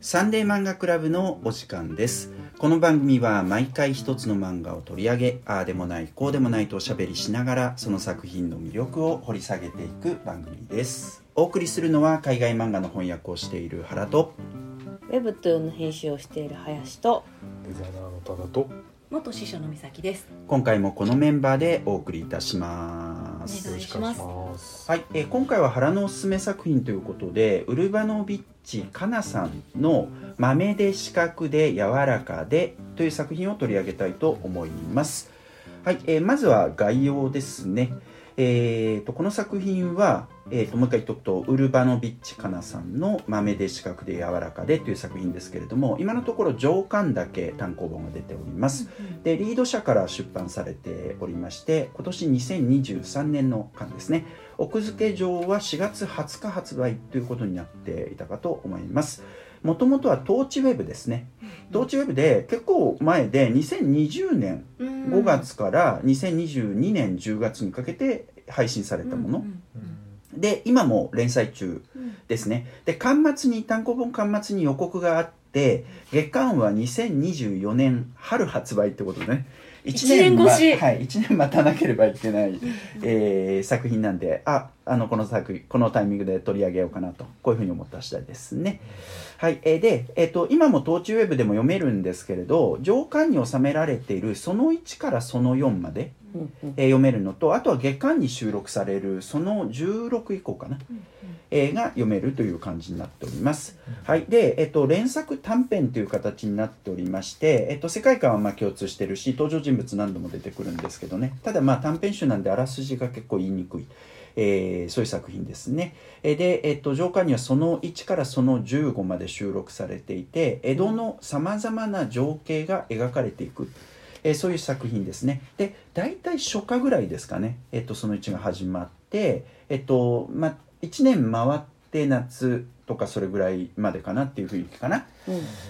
サンデー漫画クラブのお時間です。この番組は毎回一つの漫画を取り上げああでもないこうでもないとおしゃべりしながらその作品の魅力を掘り下げていく番組です。お送りするのは海外漫画の翻訳をしている原とウェブトゥーンの編集をしている林とデザイナーの多田と元師匠の美咲です。今回もこのメンバーでお送りいたします。お願いしますますはい、えー今回は原のおすすめ作品ということでウルバノビッチかなさんの「豆で四角で柔らかで」という作品を取り上げたいと思います。はい、えーまずは概要ですね。えー、とこの作品は、えー、ともう一回言っとくとウルバノビッチかなさんの「豆で四角で柔らかで」という作品ですけれども今のところ上巻だけ単行本が出ております。でリード社から出版されておりまして今年2023年の巻ですね。奥付け上は4月20日発売ということになっていたかと思いますもともとはトーチウェブですね。トーチウェブで結構前で2020年5月から2022年10月にかけて配信されたもの、で今も連載中ですね。で巻末に単行本巻末に予告があって月刊は2024年春発売ってことでね1一年ま越しはい、1年待たなければいけない、えー作品なんでああのこの作品このタイミングで取り上げようかなとこういうふうに思った次第ですね。はい、えーで、えー、と今も東中ウェブでも読めるんですけれど上巻に収められているその1からその4まで、えー読めるのとあとは月刊に収録されるその16以降かな、えーが読めるという感じになっております。はい、で、えっと、連作短編という形になっておりまして、えっと、世界観はまあ共通してるし登場人物何度も出てくるんですけどねただまあ短編集なんであらすじが結構言いにくい。えーそういう作品ですね。えーで、えっと、上巻にはその1からその15まで収録されていて江戸のさまざまな情景が描かれていく、えーそういう作品ですね。で大体初夏ぐらいですかね、えっと、その1が始まって、えっとまあ、1年回って夏とかそれぐらいまでかなっていう雰囲気かな。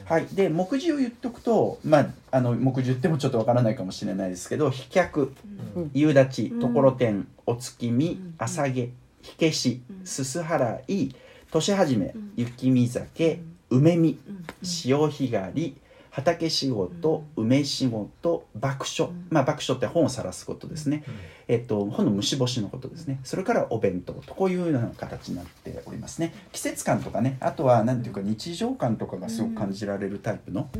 はい、で目次を言っとくと、まあ、あの目次言ってもちょっとわからないかもしれないですけど飛脚うん。夕立うん。ところてんお月見うん。朝毛火消しうん。すす払い年始めうん。雪見酒梅見潮干狩り畑仕事梅仕事爆笑うん。まあ爆笑って本を晒すことですね。えっと本の虫干しのことですね。それからお弁当とこういうような形になっておりますね。季節感とかねあとは何ていうか日常感とかがすごく感じられるタイプの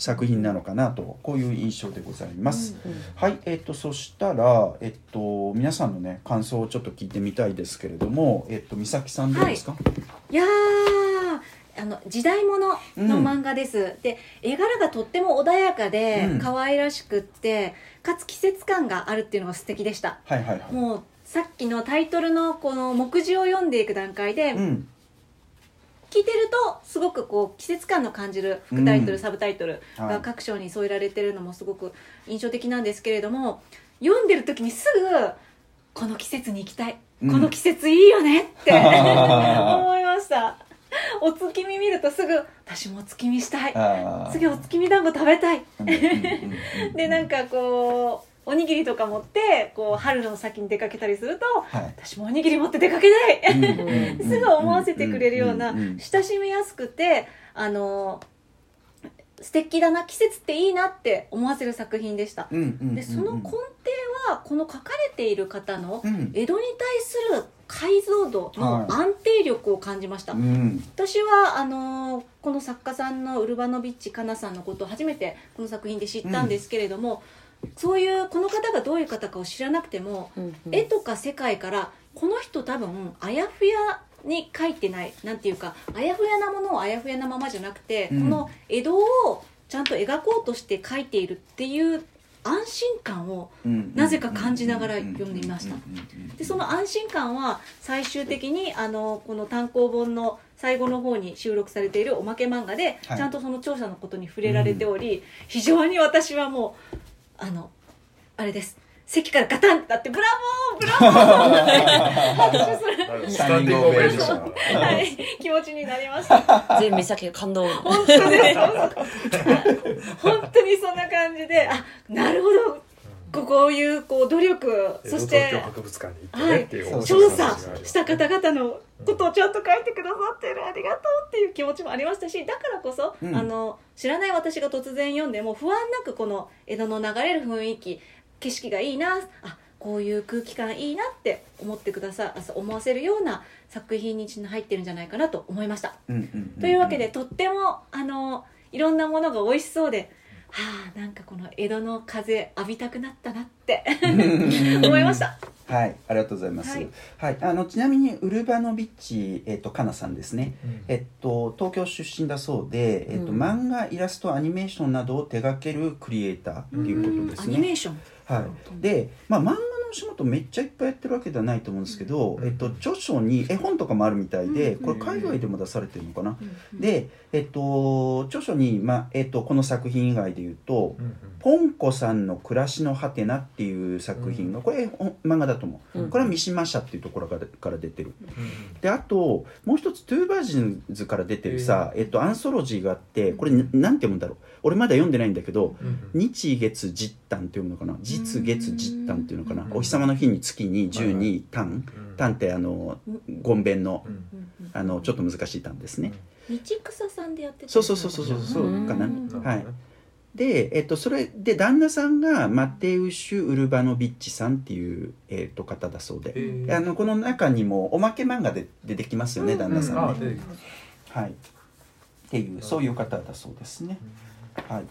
作品なのかなとこういう印象でございます。はい、えっとそしたらえっと皆さんのね感想をちょっと聞いてみたいですけれども、えっと美咲さんどうですか？いやーあの時代物の漫画です、で絵柄がとっても穏やかでうん。可愛らしくってかつ季節感があるっていうのが素敵でした。はいはいはい。もうさっきのタイトルのこの目次を読んでいく段階で、うん。聞いてるとすごくこう季節感の感じる副タイトル、うん。サブタイトルはい。が各章に添えられてるのもすごく印象的なんですけれども読んでる時にすぐこの季節に行きたい、うん。この季節いいよねって 思いましたお月見見るとすぐ私もお月見したい。次お月見団子食べたい。でなんかこうおにぎりとか持ってこう春の先に出かけたりするとはい。私もおにぎり持って出かけたい。すぐ思わせてくれるような親しみやすくてあの素敵だな季節っていいなって思わせる作品でした。でその根底はこの書かれている方のうん。江戸に対する解像度の安定力を感じました、うん。私はあのこの作家さんのウルバノビッチカナさんのことを初めてこの作品で知ったんですけれども、そういうこの方がどういう方かを知らなくても絵とか世界からこの人多分あやふやに書いてないなんていうかあやふやなものをあやふやなままじゃなくて、うん。この江戸をちゃんと描こうとして書いているっていう安心感をうん。なぜか感じながら読んでいました。でその安心感は最終的にあのこの単行本の最後の方に収録されているおまけ漫画で、はい。ちゃんとその著者のことに触れられており、非常に私はもうあのあれです席からガタンってなってブラボーブラボー拍手する。スタンディングオベーション。はい、気持ちになりました。全美咲が感動本当です。本当にそんな感じで、あ、なるほど。ここういうこう努力そしてはい。調査した方々のことをちゃんと書いてくださってるありがとうっていう気持ちもありましたしだからこそ、うん。あの知らない私が突然読んでも不安なくこの江戸の流れる雰囲気景色がいいなあこういう空気感いいなって思ってくださあ思わせるような作品に入ってるんじゃないかなと思いました。うんうんんというわけでとってもあのいろんなものが美味しそうではあなんかこの江戸の風浴びたくなったなって 思いました。はい、ありがとうございます。ははいい、あのちなみにウルバノビッチえっ、とかなさんですね。うんえっと東京出身だそうで、えっとうん漫画イラストアニメーションなどを手掛けるクリエイターっていうことですアニメね。ーション？はい。で、まあ漫画のお仕事めっちゃいっぱいやってるわけではないと思うんですけど、うんえっと著書に絵本とかもあるみたいで、うんこれ海外でも出されてるのかな？うんで、えっと著書にまあえっとこの作品以外で言うと。うんポンコさんの暮らしのハテナっていう作品が、これお漫画だと思う、うん。これは三島社っていうところからから出てる。うん。であともう一つトゥーバージンズから出てるさ、えっと、アンソロジーがあってこれななんて読むんだろう。俺まだ読んでないんだけどうん。日月実誕って読むのかな？実月実誕っていうのかな？うん。お日様の日に月に12誕うん。誕ってあのごんべんのあのちょっと難しい誕ですね。道草さんでやってたそうそうそうそうそうかな。うん。はいで、えっと、それで旦那さんがマテウシュ・ウルバノビッチさんっていう、えっと、方だそうで、えー。あのこの中にもおまけ漫画で出てきますよね、うん旦那さんね、あ出てきます。はい。っていうそういう方だそうですね。はい。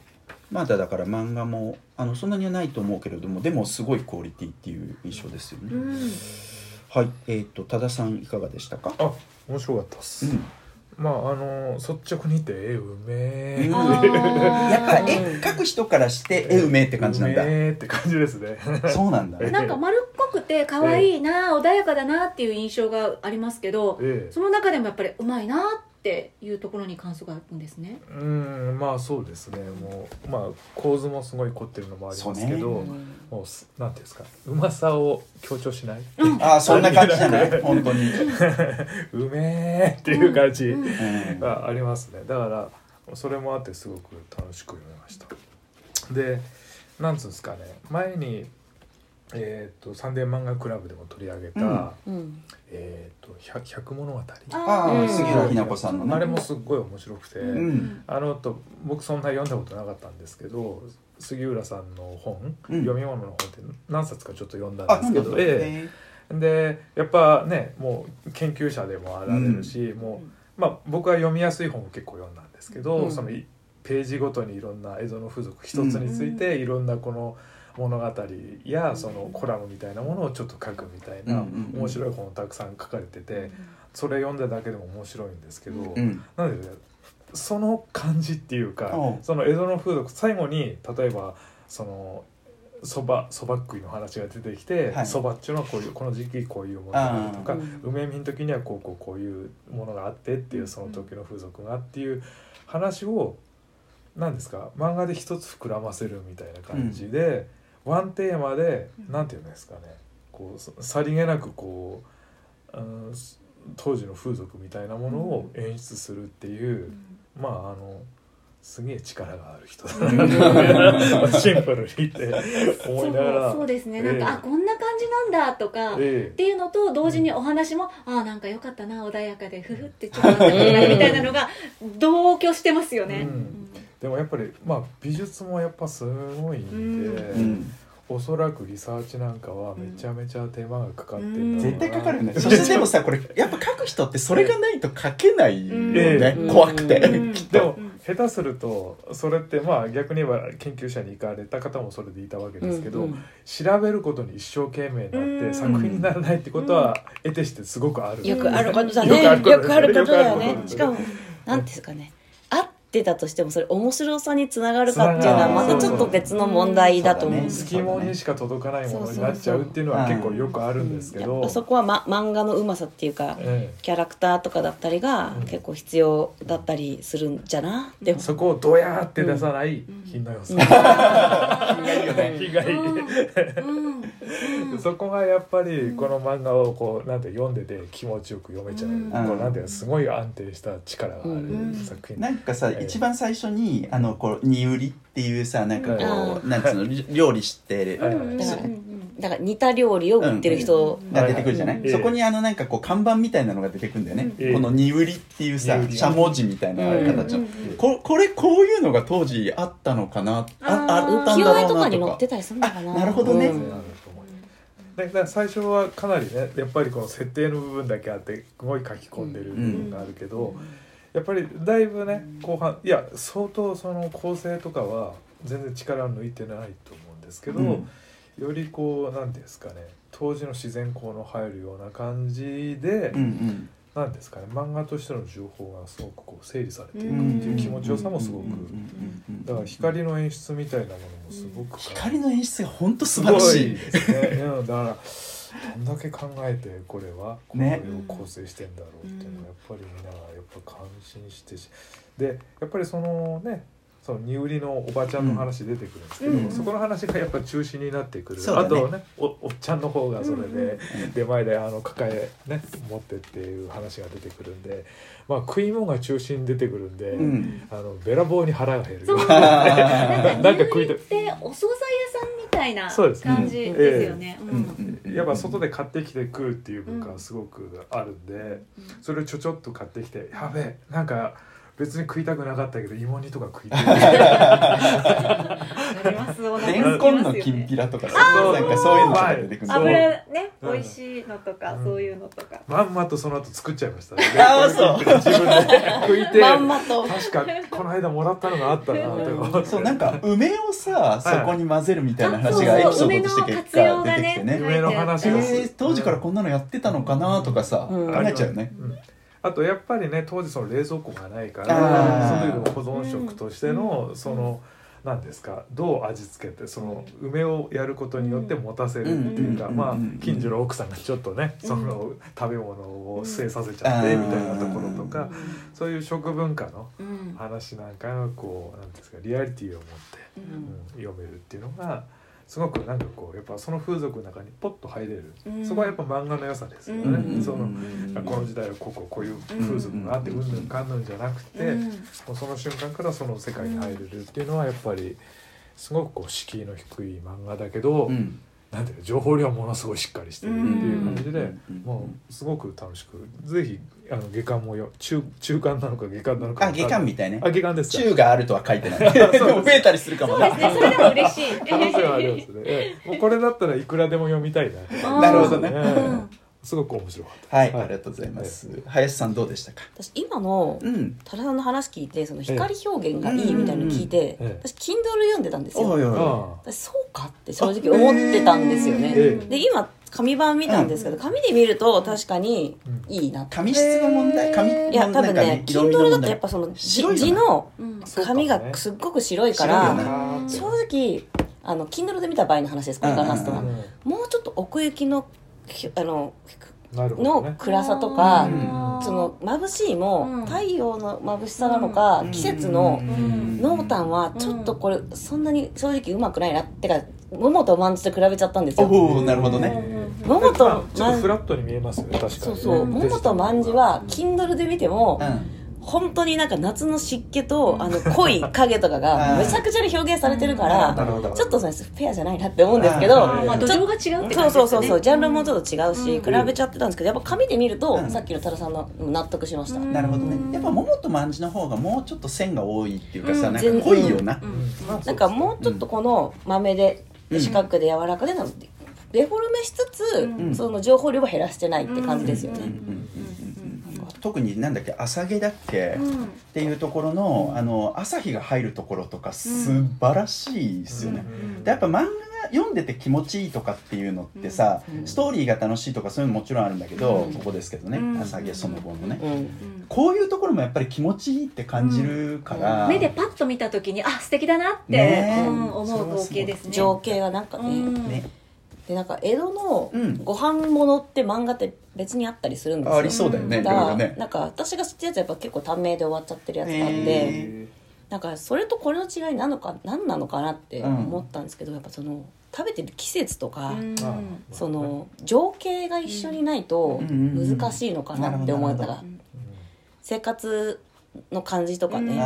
まだだから漫画もあのそんなにはないと思うけれどもでもすごいクオリティっていう印象ですよね、うん。はい。えっ、と多田さんいかがでしたか？あ面白かったっす、うんまああの率直に言ってえうめえやっぱ絵描く人からして絵うめえって感じなんだ。うめえって感じですね。そうなんだ。なんか丸っこくて可愛いな、穏やかだなっていう印象がありますけど、ええその中でもやっぱりうまいなっていうところに感想があるんですね。うんまあそうですね。もうまあ構図もすご凝ってるのもありますけど、そうもうすなんていうんですか。うまさを強調しない。ああそんな感じじゃない？本当に、うめえっていう感じうん。うん。がありますね。だからそれもあってすごく楽しく読めました。でなんつうんですかね。前にえー、とサンデー漫画クラブでも取り上げた「うん。うん。えー、と百百物語」あ杉浦日奈子さんのね。あれもすっごい面白くて、うん。あのと僕そんな読んだことなかったんですけど杉浦さんの本、うん。読み物の本って何冊かちょっと読んだあんですけど、ええ。でやっぱねもう研究者でもあられるし、もうまあ僕は読みやすい本を結構読んだんですけど、うん。そのいページごとにいろんな江戸の風俗一つについていろんなこの物語やそのコラムみたいなものをちょっと書くみたいなうんうんうん。面白い本をたくさん書かれててそれ読んだだけでも面白いんですけど、うんなのでねその感じっていうかその江戸の風俗最後に例えばそのそばそば食いの話が出てきてはい。そば、っちゅうのはこういうこの時期こういうものがあるとか梅見の時にはこうこうこういうものがあってっていうその時の風俗がっていう話を何ですか漫画で一つ膨らませるみたいな感じで、ワンテーマでなんていうんですかね。こうささりげなくこう、うん、当時の風俗みたいなものを演出するっていう、まああのすげえ力がある人だな。シンプルに言って思いながら。そうですね。なんか、ええあこんな感じなんだとか、っえ。ていうのと同時にお話も、ああなんか良かったな穏やかでふふってちょっとみたいなのが同居してますよね。うんでもやっぱりまあ美術もやっぱすごいんで、うん。おそらくリサーチなんかはめちゃめちゃ手間がかかってんだろうな。絶対かかるよね。そしてでもさこれやっぱ書く人ってそれがないと書けないよね、うん。怖くて、うん。きっとでも下手するとそれってまあ逆に言えば研究者に行かれた方もそれでいたわけですけど、うん。調べることに一生懸命になってうん。作品にならないってことは得てしてすごくある、よくあることだね。よくあることよくあることだよよくあることね。しかもなんていうんですかね。合ってたとしてもそれ面白さにつながるかっていうのはまたちょっと別の問題だと思うんです隙間にしか届かないものになっちゃうっていうのは結構よくあるんですけど、やっぱそこは、ま、漫画のうまさっていうかえキャラクターとかだったりがうん結構必要だったりするんじゃな？ってえそこをドヤーって出さない品の良さ、品がいいよね。品がいい、うん。うん。そこがやっぱりこの漫画をこうなんて読んでて気持ちよく読めちゃう、うん。こうなんていうのすごい安定した力があるうん。作品、なんかさ、えええ一番最初にあのこう煮売りっていうさなんかこううなんつうの料理してる。だから似た料理を売ってる人、が出てくるじゃない、ええそこにあのなんかこう看板みたいなのが出てくるんだよね、ええこの煮売りっていうさしゃもじみたいな形の、うんここれこういうのが当時あったのかな？ああったんだろうなとか。浮世絵とかに載ってたりするのかな？あなるほどね。最初はかなりねやっぱりこの設定の部分だけあってすごい書き込んでる部分があるけど、やっぱりだいぶね後半いや相当その構成とかは全然力を抜いてないと思うんですけど、うん。よりこうなんていうんですかね当時の自然光の入るような感じで、うんうん。なんですかね漫画としての情報がすごくこう整理されていくうんっていう気持ちよさもすごくだから光の演出みたいなものもすごく光の演出が本当素す晴らしいごですね、うん、だからどんだけ考えてこれはこれねを構成してんだろうっていうのがやっぱりみんながやっぱ感心してしでやっぱりそのねその荷売りのおばちゃんの話出てくるんですけど、うん。そこの話がやっぱ中心になってくる、あとねおおっちゃんの方がそれで、うん出前であの抱えね持ってっていう話が出てくるんでまあ食い物が中心に出てくるんで、うん。あのべらぼうに腹が減る。なんあか食いたいたいなそうです。ね感じですよね。やっぱ外で買ってきて食うっていう文化はすごくあるんで、それをちょちょっと買ってきて「やべえなんか別に食いたくなかったけど芋煮とか食いたい」ありますお腹レンコンのきんぴらとかなんかそういうのとか出てくるねうん。美味しいのとかうん。そういうのとか。まんまとその後作っちゃいましたね。あーそう自分で食いてまんまと。確かこの間もらったのがあったなって思って。そうなんか梅をさそこに混ぜるみたいな話がエピソードとして結果出てきてね。梅の話え当時からこんなのやってたのかなとかさうん。考えちゃうよね。うんあとやっぱりね当時その冷蔵庫がないかあらー。そういう保存食としてのその何ですかどう味付けてその梅をやることによって持たせるっていうかうん。まあうん。近所の奥さんがちょっとねその食べ物を据えさせちゃっうん。てみたいなところとかそういう食文化のうん。話なんかがこうなんていうんですかリアリティを持ってうん。うん読めるっていうのがすごくなんかこうやっぱその風俗の中にポッと入れる。うん。そこはやっぱ漫画の良さですようん。ね。そのうん。この時代はこここういう風俗があってうんぬんかんぬんじゃなくて、うん。もうその瞬間からその世界に入れるっていうのはやっぱりすごくこう敷居の低い漫画だけど、うんなんていうの情報量はものすごいしっかりしてるっていう感じで、うん。もうすごく楽しくぜひあの下巻もよ中中間なのか下巻なのかあ下巻みたいね。あ下巻です。か中があるとは書いてない。でも増えたりするかもなそうですね。それでも嬉しい。可能性はありますね、ええ。もうこれだったらいくらでも読みたいな。なるほどね。ええすごく面白かった。はい、はい。ありがとうございます。林さんどうでしたか？私今のうん。多田さんの話聞いてその光表現がいいみたいなの聞いて、ええ。私 Kindle 読んでたんですよ。おいあ私そうかって正直思ってたんですよね、ええ。で今紙版見たんですけど、紙で見ると確かにいいなって、紙質の問題、紙いや多分ね Kindle だとやっぱその字白いよね字のうん。そうかも紙ねがすっごく白いか白いよら、正直あの Kindle で見た場合の話ですこれから話すとは、うんもうちょっと奥行きのひあののね。暗さとか、うん。その眩しいも、うん。太陽の眩しさなのか、うん。季節のうん。濃淡はちょっとこれそんなに正直うまくないなってか桃と万字と比べちゃったんですよ。なるほどね。桃とまあちょっとフ万ラットに見えます確かにそうそう。うん。桃と万字は Kindle で見ても、うん。本当になんか夏の湿気とあの濃い影とかがうんめちゃくちゃに表現されてるかなら。ちょっとそれフェアじゃないなって思うんですけど土ちょ壌が違うって感じですそうそうそうそうねジャンルもちょっと違うし、うん。比べちゃってたんですけどやっぱ紙で見ると、うん。さっきの多田さんの納得しました、うん。なるほどね。やっぱ桃と万字の方がもうちょっと線が多いっていうかさ、うんなんか濃いよな。なんかもうちょっとこの豆でうん四角で柔らかでなのでデフォルメしつつ、うん。その情報量は減らしてないって感じですよね、特になんだっけ朝毛だっけ、っうん。ていうところのあの朝日が入るところとか素晴らしいですよね、うんでやっぱ漫画が読んでて気持ちいいとかっていうのってさ、うん。ストーリーが楽しいとかそういうのもちろんあるんだけど、うん。ここですけどね、うん。朝毛その後のね、うん。うんこういうところもやっぱり気持ちいいって感じるから、目でパッと見た時にあ素敵だなって、ね。えうん思う光景ですね。情景がなんかね、うん。ねでなんか江戸のうん。ご飯物って漫画って別にあったりするんですよ、ありそうだよね、いだからなんか私が知ってるやつはやっぱ結構短命で終わっちゃってるやつがあって、へなんかそれとこれの違いなのか何なのかなって思ったんですけど、やっぱその食べてる季節とか、うん。あその情景が一緒にないとうん難しいのかなって思ったらうん。生活の感じとかね、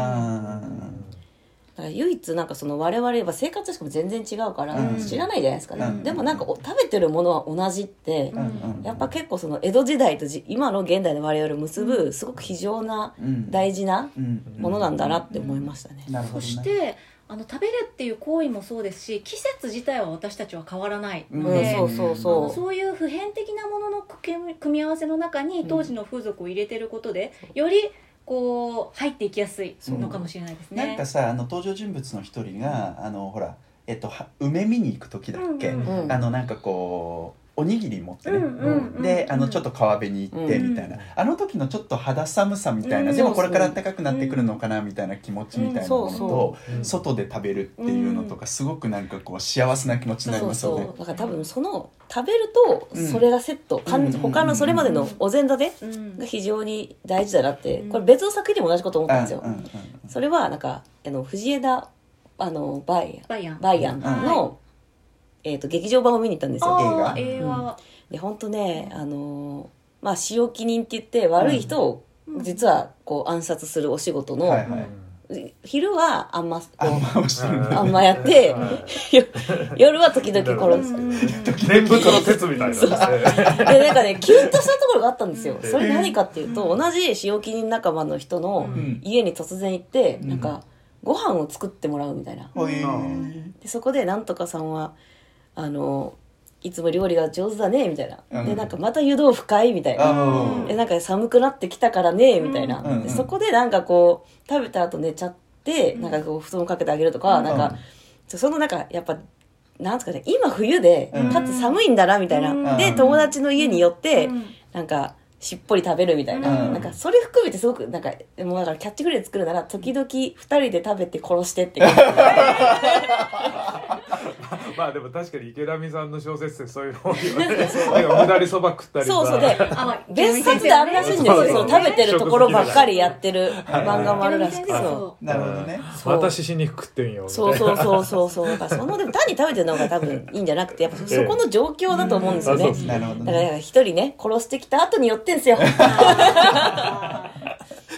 から唯一なんかその我々は生活しかも全然違うからうん。知らないじゃないですかね、うん。でもなんかお食べてるものは同じって、ーうん。うんやっぱ結構その江戸時代とじ今の現代の我々を結ぶすごく非常なうん。大事なうん。ものなんだなって思いましたね。そしてあの食べるっていう行為もそうですし季節自体は私たちは変わらないのうん、で、そうそうそう。そういう普遍的なものの組み組み合わせの中に当時の風俗を入れてることで、よりこう入っていきやすいのかもしれないですね。なんかさあの登場人物の一人が、あのほらえっとは梅見に行く時だっけ、うんうん。あのなんかこうおにぎり持ってね、うんうんうんであのちょっと川辺に行ってうんみたいな、あの時のちょっと肌寒さみたいな、うん。でもこれから暖かくなってくるのかなみたいな気持ちみたいなものと、うん。そうん。外で食べるっていうのとかすごくなんかこう幸せな気持ちになりそうますよね。そうだから多分その食べるとうんそれがセット、うん。他のそれまでのお膳立てうん。が非常に大事だなって、うん。これ別の作品でも同じこと思ったんですよ、うんうんうんそれはなんかあの藤枝あのバイバイアンバイアンの、えー、と劇場版を見に行ったんですよ。あー映映画。で本当ねあのーまあ使用記人って言って悪い人をうん。実はこう暗殺するお仕事の、はいはい。昼はあんまこあんうまあんまやって は夜は時々殺す。うん。うんうん念仏の鉄みたいな。ですねでなんかねキュンとしたところがあったんですよ。うん。それ何かっていうと同じ使用記人仲間の人のうん。家に突然行ってうん。なんかご飯を作ってもらうみたいな。うんでそこでなんとかさんはあのいつも料理が上手だねみたいな、うん。でなんかまた湯豆腐かいみたいな、あでなんか寒くなってきたからねみたいな、うん。でそこでなんかこう食べた後寝ちゃって、なんかこう布団をかけてあげるとか、うん。なんかそのなんかやっぱなんですかね今冬で、うん。かつ寒いんだなみたいな、うん。で友達の家に寄って、うん。なんかしっぽり食べるみたいな、うん。なんかそれ含めてすごくなんかもうだからキャッチフレーズ作るなら時々二人で食べて殺してって。まあでも確かに池上さんの小説ってそういうの多いよねなんか無駄にそば食ったりそうそう。であまあ別冊であるらしいんですよ。そうその食べてるところばっかりやってる漫画もあるらしくそなるほどね。そう。私しに食ってみよう。うみたいなそう。そうそうそうそう。だからそのでも単に食べてるのが多分いいんじゃなくてやっぱそこの状況だと思うんですよね。だからね一人ね殺してきた後に寄ってんすよ。あ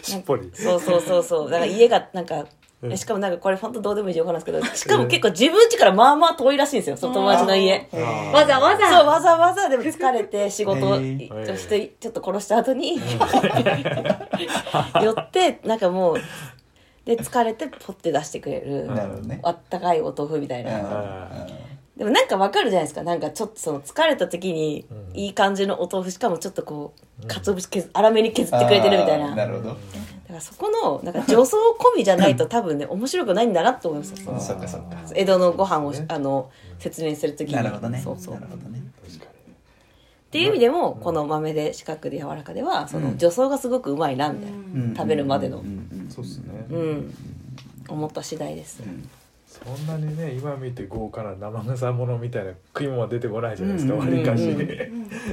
しっぽりそうそうそうそう。だから家がなんかうん。しかもなんかこれ本当どうでもいい情報なんですけどしかも結構自分家からまあまあ遠いらしいんですよ。その友達の家。わざわざそうわざわざでも疲れて仕事をしてちょっと殺した後に寄ってなんかもうで疲れてポッて出してくれるなるほどね。あったかいお豆腐みたいうん。なでもなんかわかるじゃないですか。なんかちょっとその疲れた時にうん。いい感じのお豆腐しかもちょっとこう鰹節削粗めに削ってくれてるみたいな。なるほど。からそこのなんか女装込みじゃないと多分ね面白くないんだなと思いましたそっかそっか。江戸のご飯をね。あの説明する時に。なるほどね。そうそう。なるほどね。っていう意味でもこの豆で四角で柔らかではその女装がすごくうまいなみたいな、うん。食べるまでの。そうっすね。うん。思った次第です、うんそんなにね今見て豪華な生臭ものみたいな食い物は出てこないじゃないですかうん。わりかしうんー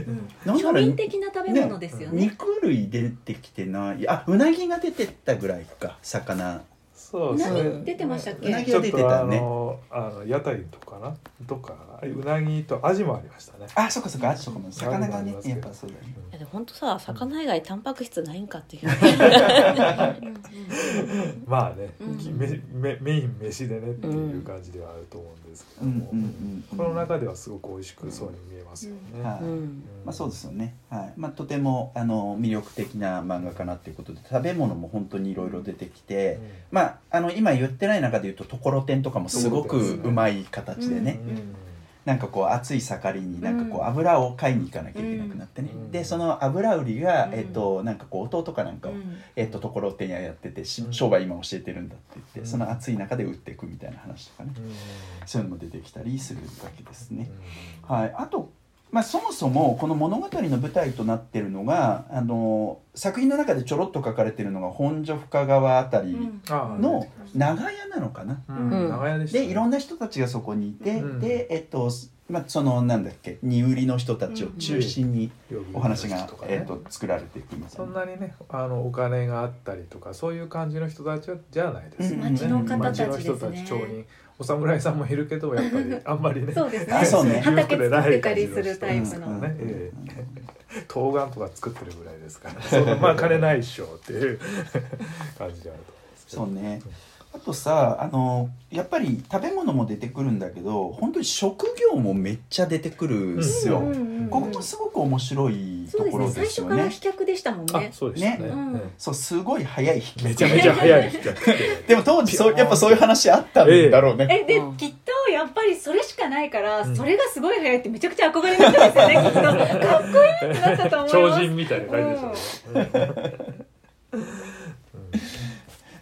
うんなんなら庶民的な食べ物ですよね。肉類出てきてない。あうなぎが出てったぐらいか魚。そうですね。何出てましたっけ？うなぎちょっは出てたね。のあの屋台とかな？とかうなぎとアジもありましたね。あそっかそっかあとかも魚がねやっぱそうだね。で本当さ魚以外タンパク質ないんかっていう。まあね、うん。めめメイン飯でねっていう感じではあると思うんですけども、うんうんうんこの中ではすごく美味しくそうに見えますよね。はい。うん。まあそうですよね、はい。まあ、とてもあの魅力的な漫画かなっていうことで食べ物も本当にいろいろ出てきて、まあ、あの今言ってない中で言うとところてんとかもすごくうまい形でね、うんなんかこう暑い盛りになんかこう油を買いに行かなきゃいけなくなってね、うん。でその油売りが、うん。えっとなんかこう弟かなんかを、うん。えっとところてん屋やってて商売今教えてるんだって言って、うん。その暑い中で売っていくみたいな話とかね、うん。そういうのも出てきたりするわけですね。うん。はい、あと、まあ、そもそもこの物語の舞台となってるのがあの作品の中でちょろっと書かれてるのが本所深川あたりのね長屋なのかな。うん。うん。長屋でいろんな人たちがそこにいて、うん。で、えっと、まあ、そのなんだっけ荷売りの人たちを中心にお話が、とかねえー、と作られていくみたいそなんなにねあのお金があったりとかそういう感じの人たちはじゃないですよね。町の方たち町の人たですねち町人お侍さんもいるけどやっぱりあんまりねそうですね。あ そうね。畑作ってたりするタイプの、うん。ね、ええ。冬瓜とか作ってるぐらいですから、そのまあ金ないっしょっていう 感じであると思うんですけど。そうねあとさあのやっぱり食べ物も出てくるんだけど本当に職業もめっちゃ出てくるんですよ、うんうんうんうんここもすごく面白いとそうころですね。最初から飛脚でしたもんあねそうでしたね。ね。うん。えそうすごい早い引えきめちゃめちゃ早い人やってでも当時そうやっぱそういう話あったんだろうね、えで、うん。きっとやっぱりそれしかないから、うん。それがすごい早いってめちゃくちゃ憧れになったんですよね きっと。かっこいいってなったと思い超ます。人みたいな感じですよね。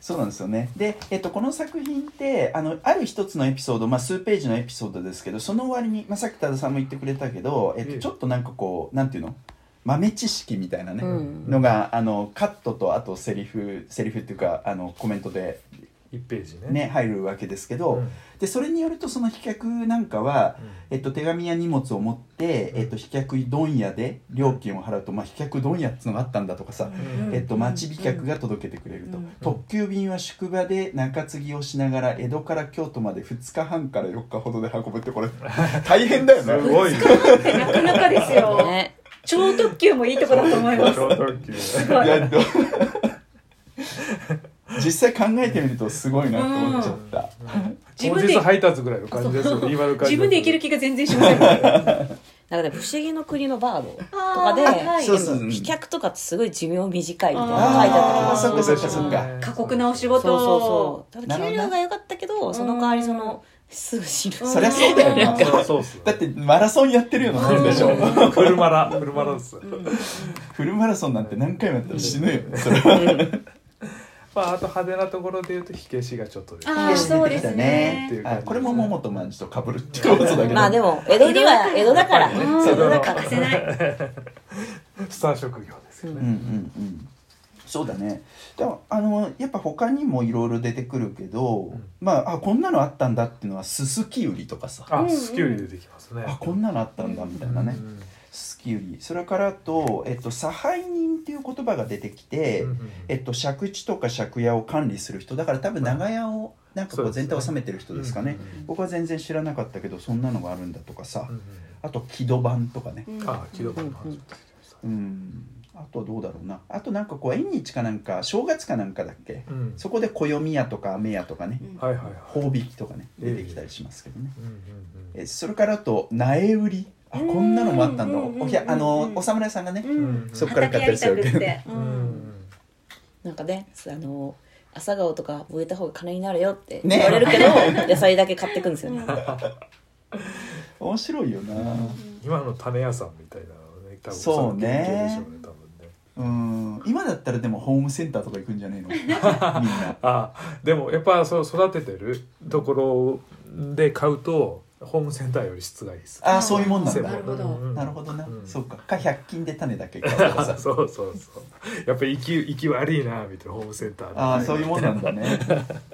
そうなんですよね。で、えっと、この作品ってあのある一つのエピソード、まあ、数ページのエピソードですけどその割に、まあ、さっき多田さんも言ってくれたけど、えっと、ええちょっとなんかこうなんていうの？豆知識みたいなね、うん。のがあのカットとあとセリフセリフっていうかあのコメントで、一ページね。ね、入るわけですけど、うんでそれによるとその飛脚なんかは、えっと、手紙や荷物を持って、えっと、飛脚問屋で料金を払うと、まあ、飛脚問屋っていうのがあったんだとかさ、うん。えっと、町飛脚が届けてくれると、うん。特急便は宿場で中継ぎをしながら江戸から京都まで2日半から4日ほどで運ぶってこれ 大変だよねすごい。ね。ってなかなかですよ。ね。超特急もいいとこだと思います。超特急。すごい。実際考えてみるとすごいなと思っちゃった、当自分で日配達ぐらいの感じですよね。今の感じ。自分で行ける気が全然しませんなんかね不思議の国のバードとかで、あーはいそうそうそう。飛脚とかってすごい寿命短いみたいな書いてあった気あーがするそっか。そっかそっか過酷なお仕事。そうそうそう。給料が良かったけどその代わりそのすぐ死ぬ。そりゃそうだよねだってマラソンやってるようなもんでしょ。フルマラフルマラですよ。フルマラソンなんて何回もやったら死ぬよ。それはまああと派手なところで言うと火消しがちょっと出てあーそうですね。っていう感じあこれも桃とまんじと被るっていうことだけど。まあでも江戸には江戸だから。うん。そうだ欠かせない。スター職業ですようんうね。んうん。そうだね。でもあのやっぱ他にもいろいろ出てくるけど、ん。まああこんなのあったんだっていうのはすすき売りとかさ。あスキュリ出てきますね。あこんなのあったんだみたいなね、うんすき売り。それからあと、えっと、差配人っていう言葉が出てきて、えっと、借地とか借家を管理する人。だから多分長屋をなんかこそう全体を治めてる人ですかね。うんうん僕は全然知らなかったけどそんなのがあるんだとかさ。うんうんあと木戸番とかね。うんあ木戸番の話も出てきましたうん。あとはどうだろうな。あとなんかこう縁日かなんか正月かなんかだっけ。うん。そこで暦屋とか雨屋とかね。うんはいはいはい。宝引きとかね。出てきたりしますけどね。えそれからあと苗売りあこんなのもあったんだ。うんおひゃあのうんお侍さんがねうん。そっから買ったりするわけ。なんかねあの朝顔とか植えた方が金になるよってね。言われるけど、野菜だけ買ってくんですよね、面白いよな。今の種屋さんみたいなのね多分そうね。の原型でしょうね多分ね。うん。今だったらでもホームセンターとか行くんじゃねえの？みんな。あでもやっぱそう育ててるところで買うとホームセンターより質がいいです。あそういうもんなんだ。なるほど。うんなるほどな、うん。そうか。か100均で種だけ。そうそうそう。やっぱり息息悪いなみたいなホームセンターで。ああそういうもんなんだね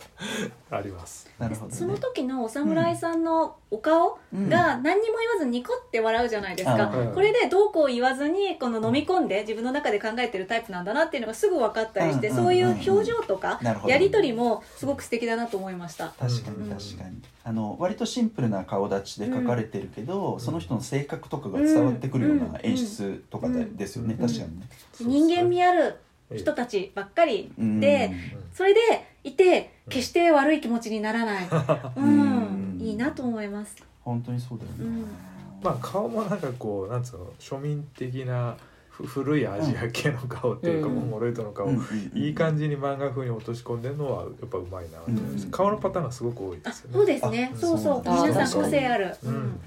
あります。なるほどね。その時のお侍さんのお顔が何にも言わずニコって笑うじゃないですか、うん。これでどうこう言わずにこの飲み込んで自分の中で考えてるタイプなんだなっていうのがすぐ分かったりして、うん。そういう表情とかやり取りもすごく素敵だなと思いました。確かに確かに、あの割とシンプルな顔立ちで描かれてるけど、その人の性格とかが伝わってくるような演出とかで,、うんですよね、うん。確かにね、人間味ある人たちばっかりうん。で、それでいて決して悪い気持ちにならない、う うん。ん、いいなと思います。本当にそうだよね、うん。まあ顔もなんかこうなんつうの庶民的なふ古いアジア系の顔っていうか、うん。モンゴロイドの顔、いい感じに漫画風に落とし込んでるのはやっぱうまいなと思います、うん顔のパターンがすごく多いですよね。あそうですね。あそうそう皆さん個性ある、うん。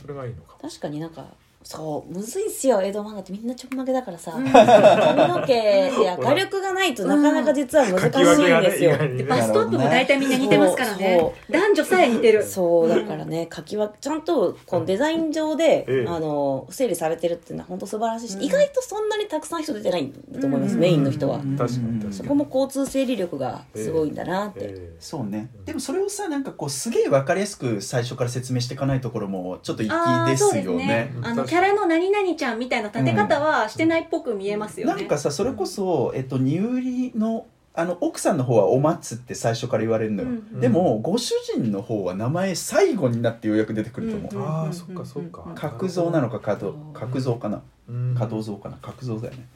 それがいいのかも。確かになんかそうむずいっすよ。江戸漫画ってみんなちょんまげだからさ、うん。髪の毛いや画力がないとなかなか実は難しいんですよ、でバストアップも大体みんな似てますからね。男女さえ似てる。そうだからね書きちゃんとこのデザイン上で、ええ。あの整理されてるっていうのは本当素晴らしいし、うん。意外とそんなにたくさん人出てないんだと思います、うん。メインの人は、うん。確かに確かに。そこも交通整理力がすごいんだなって、えそうね。でもそれをさなんかこうすげえ分かりやすく最初から説明していかないところもちょっと粋ああですよねあのキャラの何々ちゃんみたいな立て方はしてないっぽく見えますよね、なんかさそれこそ、えっと、二売りのあの奥さんの方はお松って最初から言われるのよ、うんでもご主人の方は名前最後になってようやく出てくると思う、うん。ああそっかそっか。角蔵なのか角角蔵かな。うん。角蔵かな。角蔵だよね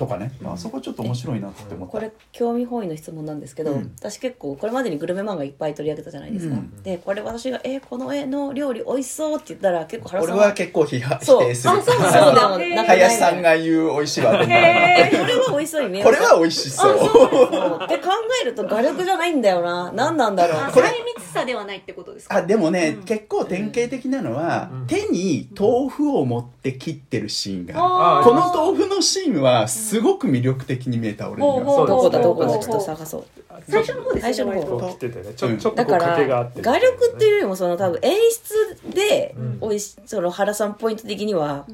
とかね、まあそこちょっと面白いなって思った、これ興味本位の質問なんですけど、うん。私結構これまでにグルメ漫画いっぱい取り上げたじゃないですか、うん。でこれ私が「えこの絵の料理美味しそう」って言ったら結構原俺さんは結構批判そう否定する。あそうそうでもへーなんか林さんが言う美味しいわと思うへこれは美味しそうに見えるこれは美味しそう。そうって考えると画力じゃないんだよな。何なんだろう。あこれ細密さではないってことですか？あでもね、うん。結構典型的なのは、うん。手に豆腐を持って切ってるシーンがこの豆腐のシーンはすごく魅力的に見えた俺には、どこだどこだちょっと探そう。最初の方ですよ最初の方ちょっとこう掛けがあらって画力っていうよりもその多分演出でうんおいしその原さんポイント的には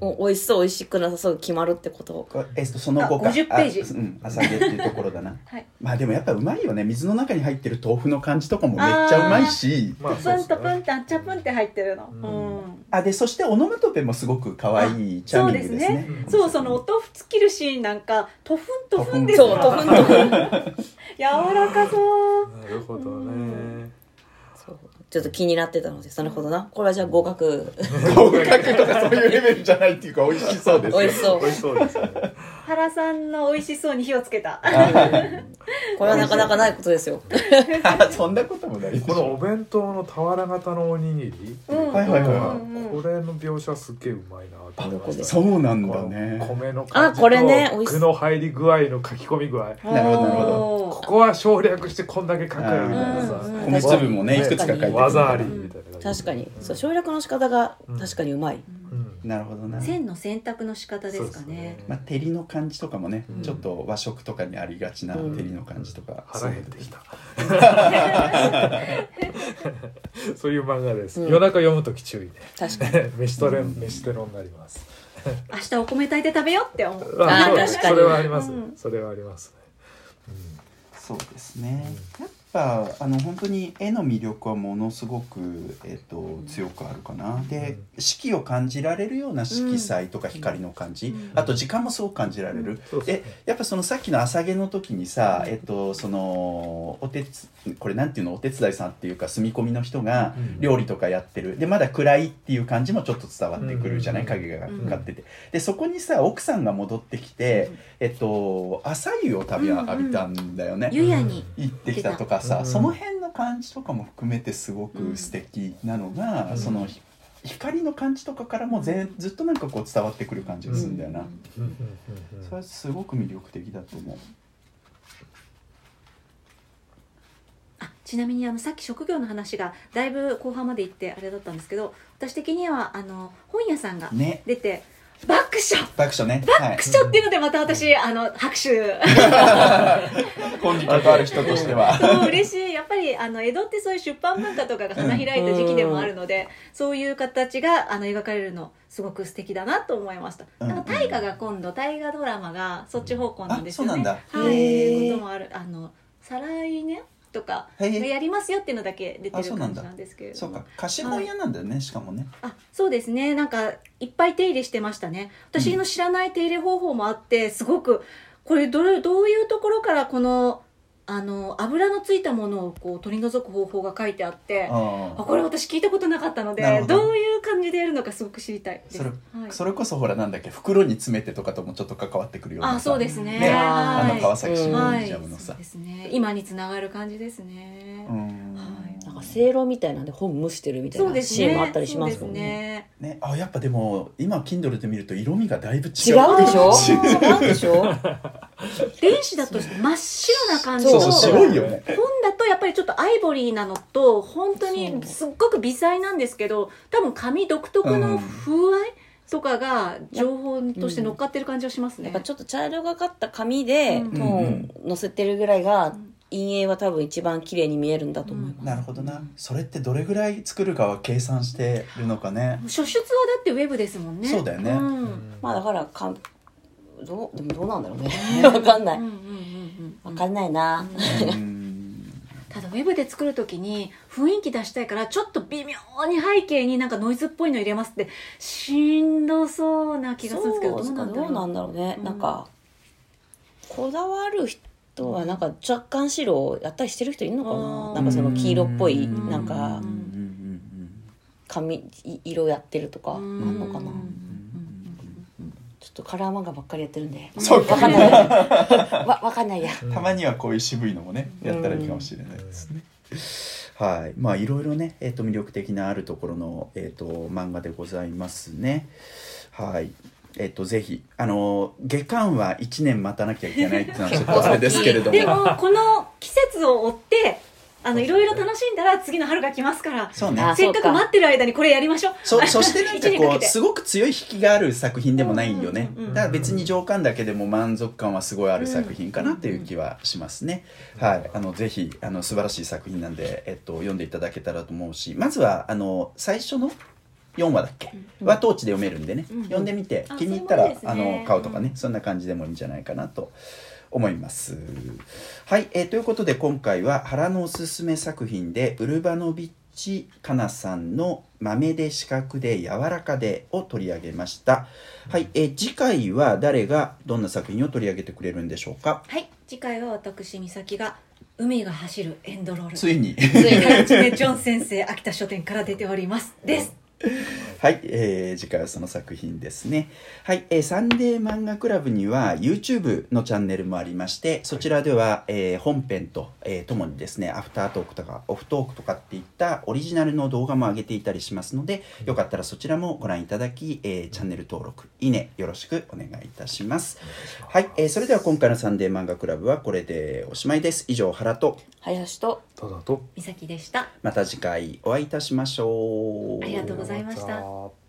お美味しそう美味しくなさそう決まるってこと。えっとその後かあ50ページ。あうん朝毛っていうところだな。はい。まあでもやっぱうまいよね。水の中に入ってる豆腐の感じとかもめっちゃうまいし。まあプンとプンってあっちゃプンって入ってるの、うんうんあでそしてオノマトペもすごく可愛いチャーミングですね。うん。そうそのお豆腐突きるシーンなんかトフントフンですそうとふんとふん 柔らかそう。なるほどね。そう。ちょっと気になってたのですなるほどな。これはじゃあ合格。合格とかそういうレベルじゃないっていうか美味しそうです美味しそう。美味しそうですよね原さんの美味しそうに火をつけた。これはなかなかないことですよ。あ そんなこともない。このお弁当の俵型のおにぎり？うん。はいはいはいこれの描写すっげえうまいなと思いました。そうなんだね。米の感じとあこれね具の入り具合の書き込み具合。なるほどなるほど。ここは省略してこんだけ書くよみたいな。さうんうん。米粒もねいくつか書いてくる技ありみたいな確かに。そう省略の仕方がうん。確かにうまい。うんなるほどな。線の選択の仕方ですかね。まあ、照りの感じとかもね、うん。ちょっと和食とかにありがちなうん。照りの感じとか、腹減ってきた。そういう漫画です、うん。夜中読むとき注意ね。確かに。飯トレ飯テロになります。明日お米炊いて食べようって思う。あそう確かに。それはあります、うん。それはありますね、そうですね、やっぱあの本当に絵の魅力はものすごく、えっと強くあるかな。で四季を感じられるような色彩とか光の感じ、うん。あと時間もすごく感じられる、でやっぱそのさっきの朝毛の時にさ、えっとそのお手つこれなんていうのお手伝いさんっていうか住み込みの人がうん。料理とかやってる。でまだ暗いっていう感じもちょっと伝わってくるじゃない、うん。影がかかってて。でそこにさ奥さんが戻ってきて、えっと朝湯を食べ浴びたんだよね、湯屋に行ってきたとかさ、うんその辺の感じとかも含めてすごく素敵なのが、うん。そのひ光の感じとかからもぜずっとなんかこう伝わってくる感じがするんだよな、うん。うん。うん。うん。それはすごく魅力的だと思うちなみにあのさっき職業の話がだいぶ後半まで行ってあれだったんですけど私的にはあの本屋さんがね。出て爆笑。爆笑ね。はい爆笑っていうのでまた私あの拍手。本に関わる人としては。そう嬉しい。やっぱりあの江戸ってそういう出版文化とかが花開いた時期でもあるので、そういう形があの描かれるのすごく素敵だなと思いました、うんなんか大河が今度大河ドラマがそっち方向なんですよね、あそうなんだ。はい。いうこともある。あの再来年とかやりますよっていうのだけ出てる感じなんですけれども。そうか。貸本屋なんだよね、しかもね。あそうですね。なんかいっぱい手入れしてましたね。私の知らない手入れ方法もあってすごくこれどれどういうところからこのあの油のついたものをこう取り除く方法が書いてあってああ。これ私聞いたことなかったのでど。どういう感じでやるのかすごく知りたいそれはい。それこそほらなんだっけ袋に詰めてとかともちょっと関わってくるようなさあそうですね。ねああの川崎市ミはいュージアムのさそうですね。今につながる感じですね、うん。はいなんかせいろみたいなんで本蒸してるみたいなシーンもあったりしますもんね。ね。ね。あやっぱでも今 Kindle で見ると色味がだいぶ違う。違うでしょ？違う。違うでしょ？電子だと真っ白な感じとそうそう白いよね。本だとやっぱりちょっとアイボリーなのと本当にすっごく微細なんですけど多分紙独特の風合いとかが情報として乗っかってる感じはしますね、やっぱちょっと茶色がかった紙でうん。トーン乗せてるぐらいが陰影は多分一番綺麗に見えるんだと思います、なるほどな。それってどれぐらい作るかは計算してるのかね。初出はだってウェブですもんね。そうだよね。ん。まあだからかどうでもどうなんだろうね。わかんない。うんうんうんうんわかんないな、うん。ただウェブで作る時に雰囲気出したいからちょっと微妙に背景になんかノイズっぽいの入れますってしんどそうな気がするんですけどどうなんだろう？どうなんだろうね、うん。なんかこだわる人はなんか若干白をやったりしてる人いるのかあなー。なんかその黄色っぽいうん。なんか髪い色やってるとかあうん。んのかなちょっとカラー漫画ばっかりやってるんでそうか わかんないやわわかんないやたまにはこういう渋いのもねやったらいいかもしれないですね。はい、まあいろいろね、えっ、と魅力的なあるところのえっ、と漫画でございますね。はい。えっ、とぜひあの下巻は1年待たなきゃいけないっていうのはちょっとあれですけれどもでもこの季節を追ってあのいろいろ楽しんだら次の春が来ますからそうね。あせっかく待ってる間にこれやりましょう。そ そしてなんかこうすごく強い引きがある作品でもないよね。だから別に上巻だけでも満足感はすごいある作品かなという気はしますね、はい。あのぜひあの素晴らしい作品なんで、えっと、読んでいただけたらと思うし。まずはあの最初の4話だっけ、は当地で読めるんでね、うん。読んでみてあ気に入ったら、それもいいですあねの買うとかね、そんな感じでもいいんじゃないかなと思います。はい、えーということで今回は原のおすすめ作品でウルバノビッチかなさんの「豆で四角で柔らかで」を取り上げました。はい、えー次回は誰がどんな作品を取り上げてくれるんでしょうか？はい次回は私美咲が海が走るエンドロール。ついに。ついにジョン先生秋田書店から出ております。ですはい、えー次回はその作品ですね。はい、えーサンデー漫画クラブには YouTube のチャンネルもありまして、そちらでは、えー本編と、えーともにですね、アフタートークとかオフトークとかっていったオリジナルの動画も上げていたりしますので、よかったらそちらもご覧いただき、えーチャンネル登録、いいねよろしくお願いいたします。はい、えーそれでは今回のサンデー漫画クラブはこれでおしまいです。以上、原と、林とただと美咲でしたまた次回お会いいたしましょう。ありがとうございまございました。